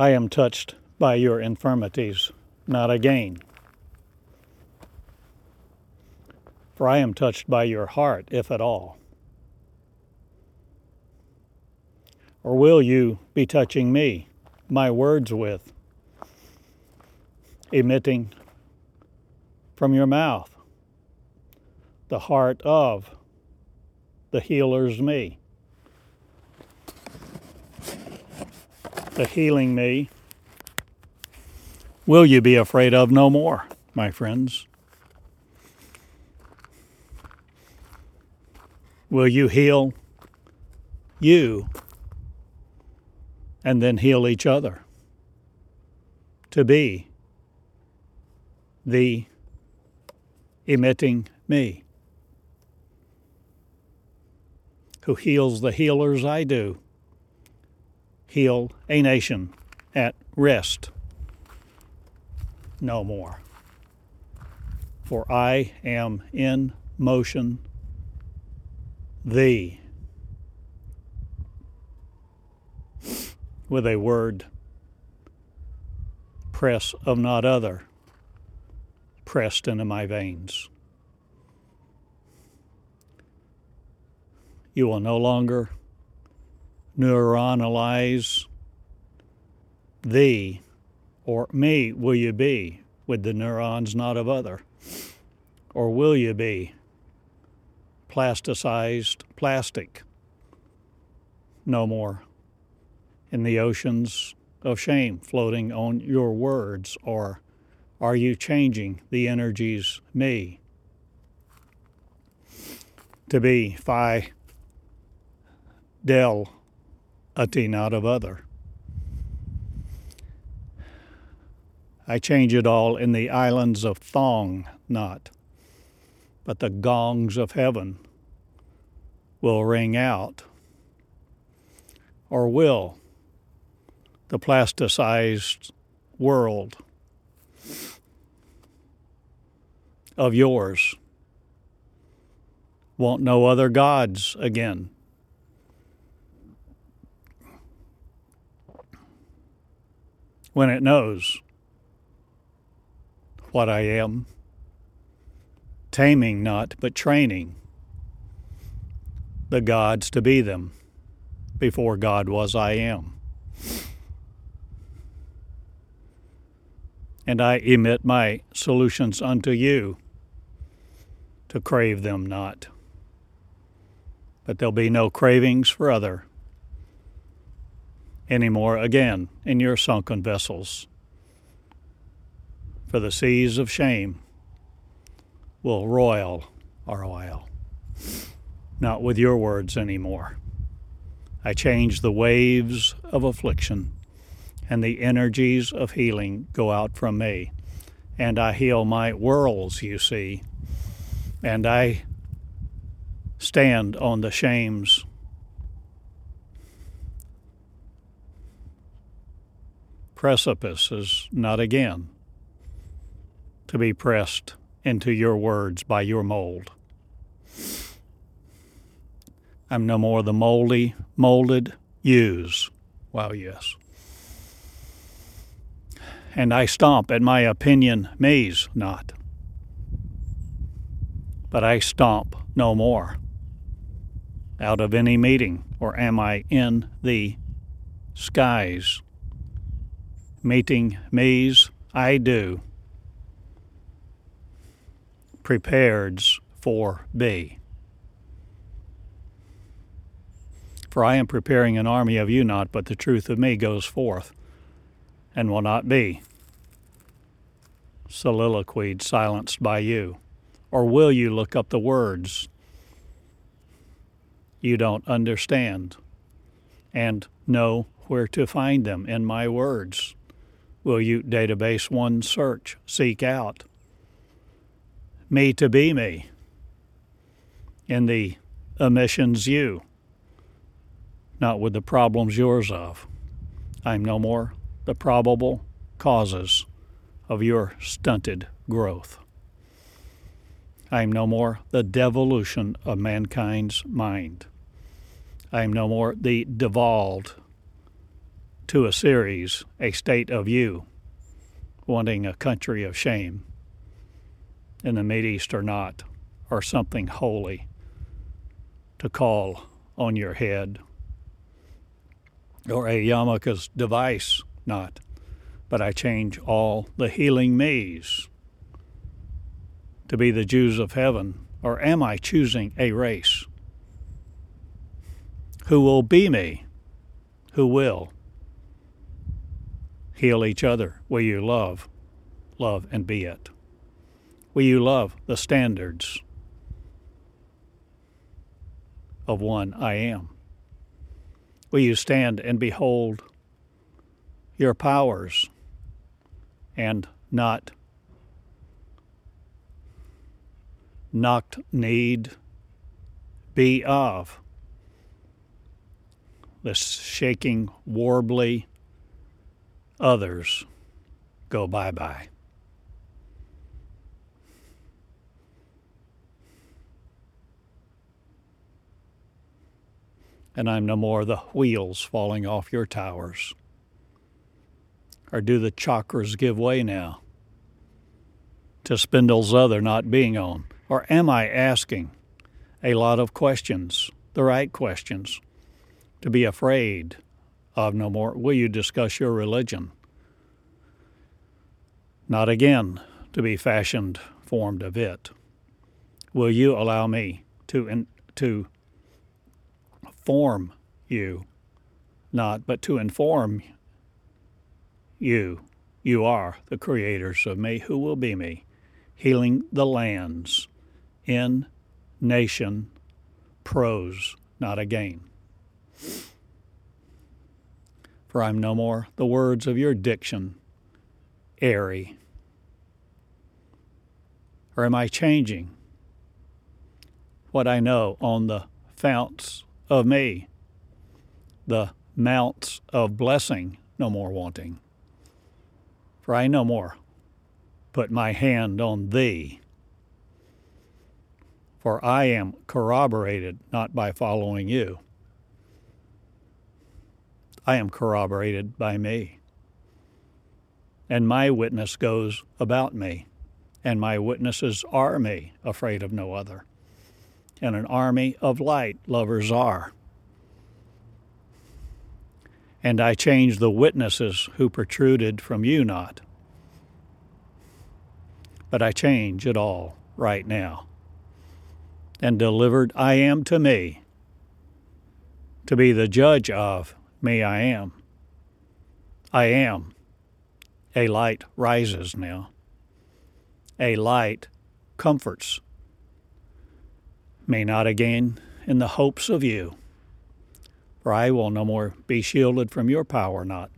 I am touched by your infirmities, not again. For I am touched by your heart, if at all. Or will you be touching me, my words with, emitting from your mouth the heart of the healer's me? The healing me. Will you be afraid of no more, my friends? Will you heal you and then heal each other to be the emitting me? Who heals the healers I do, heal a nation at rest no more. For I am in motion, thee, with a word, press of not other, pressed into my veins. You will no longer neuronalize thee or me will you be with the neurons not of other? Or will you be plasticized plastic? No more in the oceans of shame floating on your words? Or are you changing the energies me to be phi del ati not of other? I change it all in the islands of Thong not, but the gongs of heaven will ring out, or will the plasticized world of yours want no other gods again. When it knows what I am. Taming not, but training the gods to be them. Before God was, I am. And I emit my solutions unto you to crave them not. But there'll be no cravings for other anymore again in your sunken vessels for the seas of shame will roil our oil. Not with your words anymore. I change the waves of affliction, and the energies of healing go out from me. And I heal my whirls, you see, and I stand on the shames precipices, not again to be pressed into your words by your mold. I'm no more the moldy, molded use. Wow, yes. And I stomp at my opinion maze not. But I stomp no more out of any meeting, or am I in the skies? Meeting me's I do prepareds for be. For I am preparing an army of you not, but the truth of me goes forth, and will not be soliloquied silenced by you. Or will you look up the words you don't understand and know where to find them in my words? Will you database one search, seek out me to be me in the omissions you, not with the problems yours of. I'm no more the probable causes of your stunted growth. I am no more the devolution of mankind's mind. I am no more the devolved to a series, a state of you, wanting a country of shame in the East or not, or something holy to call on your head, or a yarmulke's device not, but I change all the healing me's to be the Jews of heaven, or am I choosing a race? Who will be me? Who will? Heal each other. Will you love? Love and be it. Will you love the standards of one I am? Will you stand and behold your powers and not knocked need be of this shaking warbly others go bye bye. And I'm no more the wheels falling off your towers. Or do the chakras give way now to spindles other not being on? Or am I asking a lot of questions, the right questions, to be afraid of no more? Will you discuss your religion? Not again to be fashioned, formed of it. Will you allow me to, in, to form you, not, but to inform you? You are the creators of me. Who will be me? Healing the lands in nation prose, not again. For I'm no more the words of your diction, airy. Or am I changing what I know on the founts of me, the mounts of blessing, no more wanting? For I no more put my hand on thee for I am corroborated not by following you. I am corroborated by me. And my witness goes about me, and my witnesses are me, afraid of no other. And an army of light lovers are. And I change the witnesses who protruded from you not. But I change it all right now and delivered I am to me, to be the judge of me I am. I am. A light rises now. A light comforts me not again in the hopes of you, for I will no more be shielded from your power, not.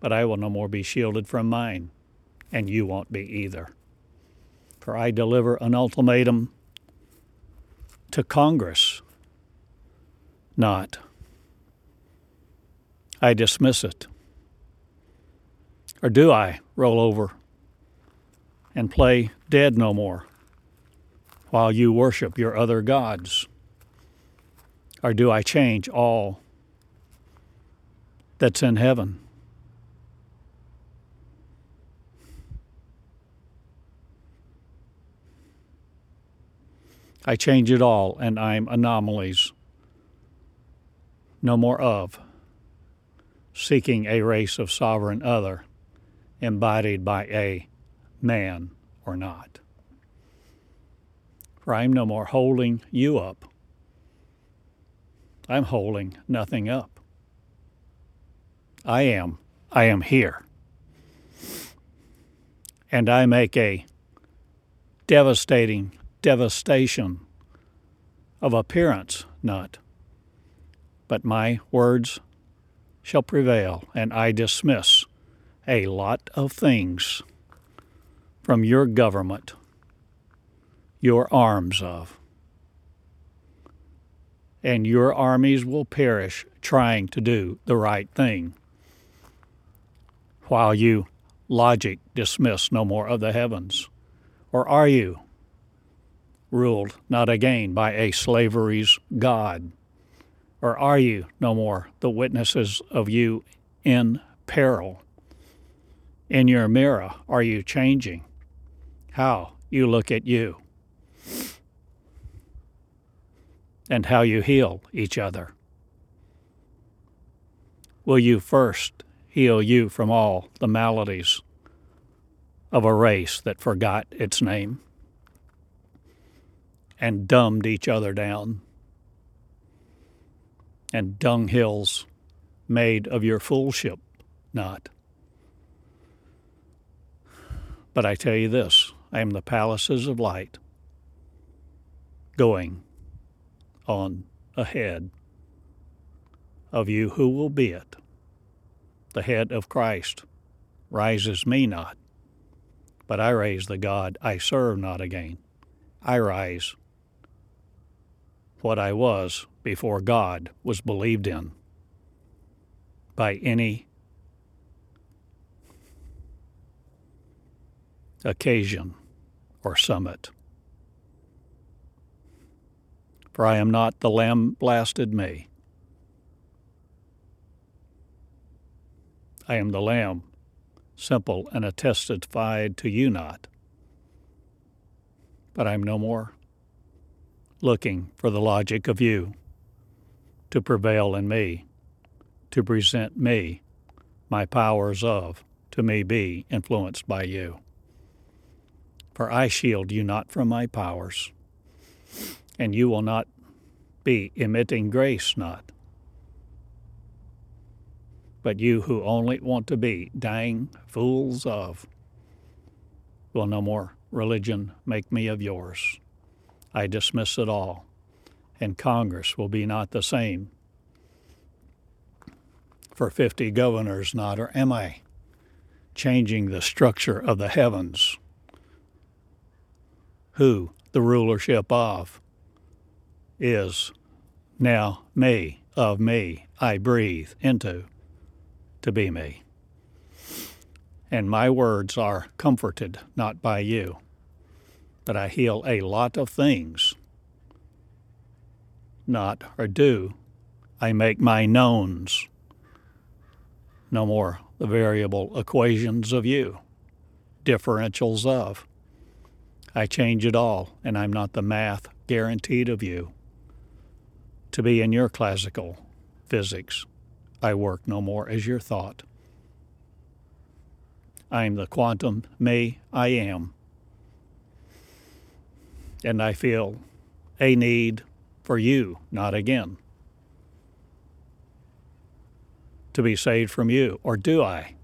But I will no more be shielded from mine, and you won't be either for I deliver an ultimatum to Congress. Not. I dismiss it. Or do I roll over and play dead no more while you worship your other gods? Or do I change all that's in heaven? I change it all, and I'm anomalies. No more of. Seeking a race of sovereign other, embodied by a man or not. For I'm no more holding you up. I'm holding nothing up. I am. I am here. And I make a devastating devastation of appearance not. But my words shall prevail, and I dismiss a lot of things from your government, your arms of. And your armies will perish trying to do the right thing, while you logic dismiss no more of the heavens. Or are you? ruled not again by a slavery's God, Or are you no more the witnesses of you in peril? In your mirror, are you changing? How you look at you? And how you heal each other? Will you first heal you from all the maladies of a race that forgot its name and dumbed each other down? And dunghills made of your foolship not? But I tell you this I am the palaces of light going on ahead of you who will be it. The head of Christ rises me not, but I raise the God I serve not again. I rise what I was before God was believed in by any occasion or summit. For I am not the lamb blasted me. I am the lamb, simple and attestified to you not. But I'm no more looking for the logic of you to prevail in me, to present me, my powers of, to me be influenced by you. For I shield you not from my powers, and you will not be emitting grace not. But you who only want to be dying fools of will no more religion make me of yours. I dismiss it all, and Congress will be not the same for 50 governors not, or am I changing the structure of the heavens? who the rulership of is now me, of me, I breathe into to be me. And my words are comforted not by you, but I heal a lot of things. Not or do, I make my knowns no more the variable equations of you, differentials of. I change it all, and I'm not the math guaranteed of you. To be in your classical physics, I work no more as your thought. I am the quantum me I am. And I feel a need for you, not again. To be saved from you, or do I?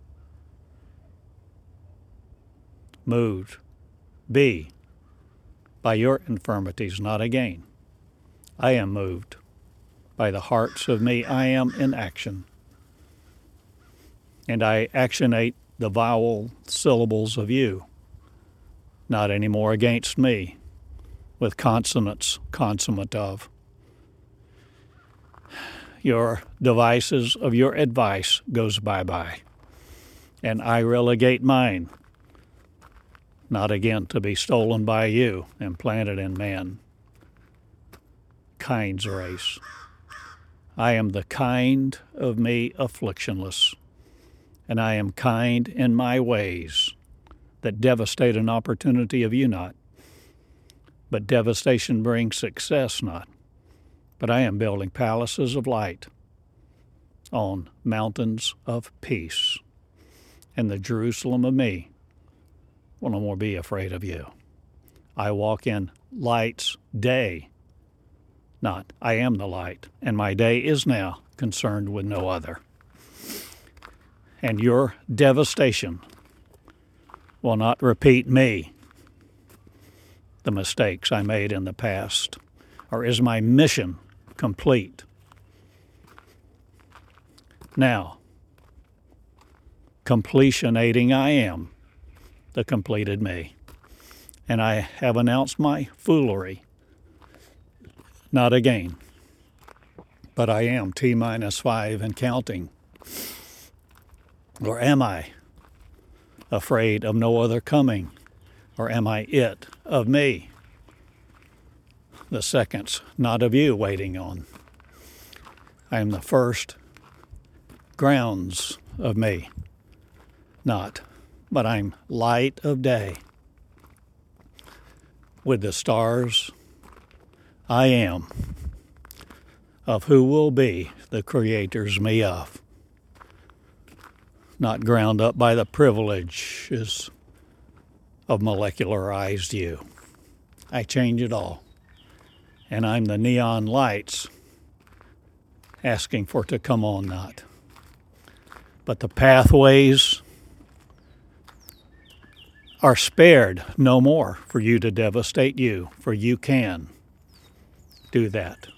Moved. Be by your infirmities, not again. I am moved by the hearts of me. I am in action. And I actionate the vowel syllables of you, not any more against me, with consonants consummate of. Your devices of your advice goes bye bye, and I relegate mine not again to be stolen by you and planted in man. Kind's race. I am the kind of me afflictionless, and I am kind in my ways that devastate an opportunity of you not. But devastation brings success not. But I am building palaces of light on mountains of peace. And the Jerusalem of me will no more be afraid of you. I walk in light's day, not I am the light, and my day is now concerned with no other. And your devastation will not repeat me, the mistakes I made in the past, or is my mission complete? Now, completionating I am the completed me. And I have announced my foolery. Not again. But I am T minus five and counting. Or am I afraid of no other coming? Or am I it of me? The seconds not of you waiting on. I am the first grounds of me, not, but I'm light of day. With the stars, I am of who will be the creators me of, not ground up by the privileges of molecularized you. I change it all. And I'm the neon lights asking for to come on not. But the pathways are spared no more for you to devastate you, for you can do that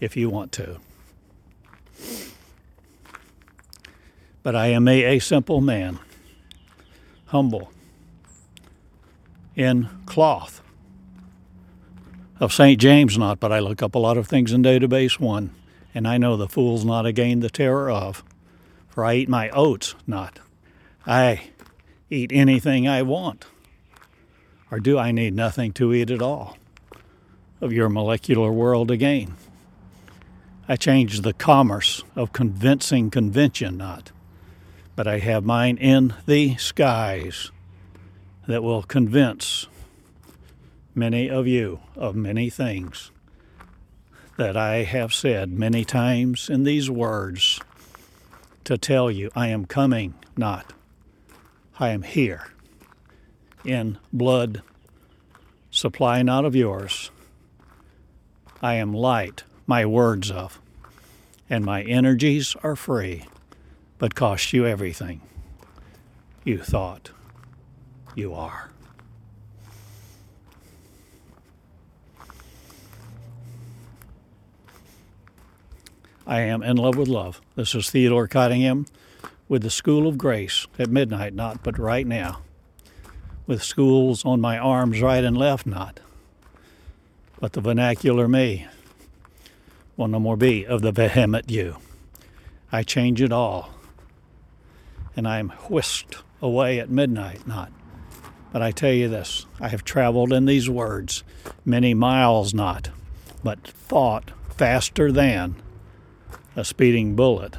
if you want to. But I am a, a simple man, humble, in cloth. Of St. James, not, but I look up a lot of things in database one, and I know the fool's not again the terror of. For I eat my oats, not. I eat anything I want. Or do I need nothing to eat at all? Of your molecular world again. I change the commerce of convincing convention, not. But I have mine in the skies that will convince many of you of many things that I have said many times in these words to tell you I am coming, not I am here in blood supply not of yours. I am light, my words of, and my energies are free, but cost you everything you thought you are. I am in love with love. This is Theodore Cottingham with the School of Grace at midnight, not but right now. With schools on my arms, right and left, not. But the vernacular me will no more be of the vehement you. I change it all. And I am whisked away at midnight, not. But I tell you this I have traveled in these words many miles not, but thought faster than a speeding bullet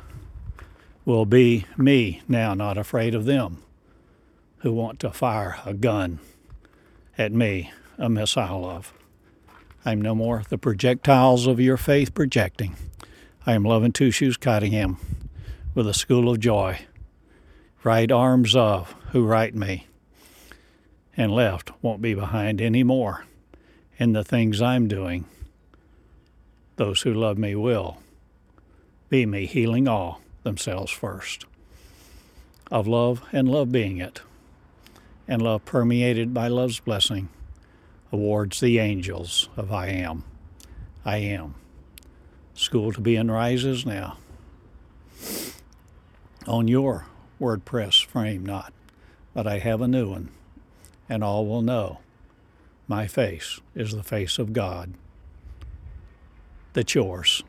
will be me now, not afraid of them who want to fire a gun at me, a missile of. I'm no more the projectiles of your faith projecting. I am loving two shoes Cottingham with a school of joy. Right arms of who write me and left won't be behind any more in the things I'm doing. Those who love me will be me, healing all themselves first. Of love and love being it, and love permeated by love's blessing, awards the angels of I am. I am. School to be in rises now. On your WordPress frame, not, but I have a new one and all will know my face is the face of God. That's yours.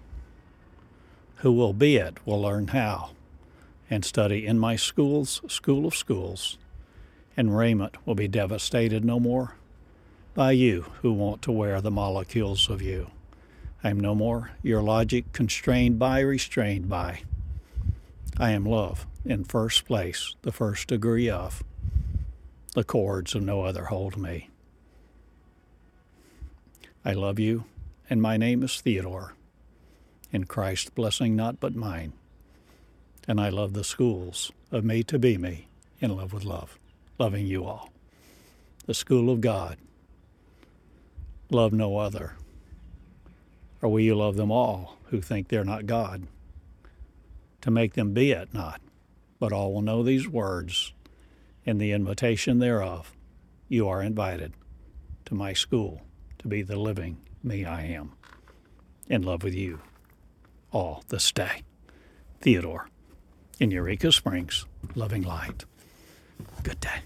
Who will be it will learn how and study in my school's school of schools, and raiment will be devastated no more by you who want to wear the molecules of you. I am no more your logic constrained by, restrained by. I am love in first place, the first degree of the cords of no other hold me. I love you, and my name is Theodore. In Christ, blessing not but mine. And I love the schools of me to be me, in love with love, loving you all. The school of God. Love no other. Or will you love them all who think they're not God? To make them be it not, but all will know these words and the invitation thereof, you are invited to my school to be the living me I am, in love with you all this day. Theodore, in Eureka Springs, loving light. Good day.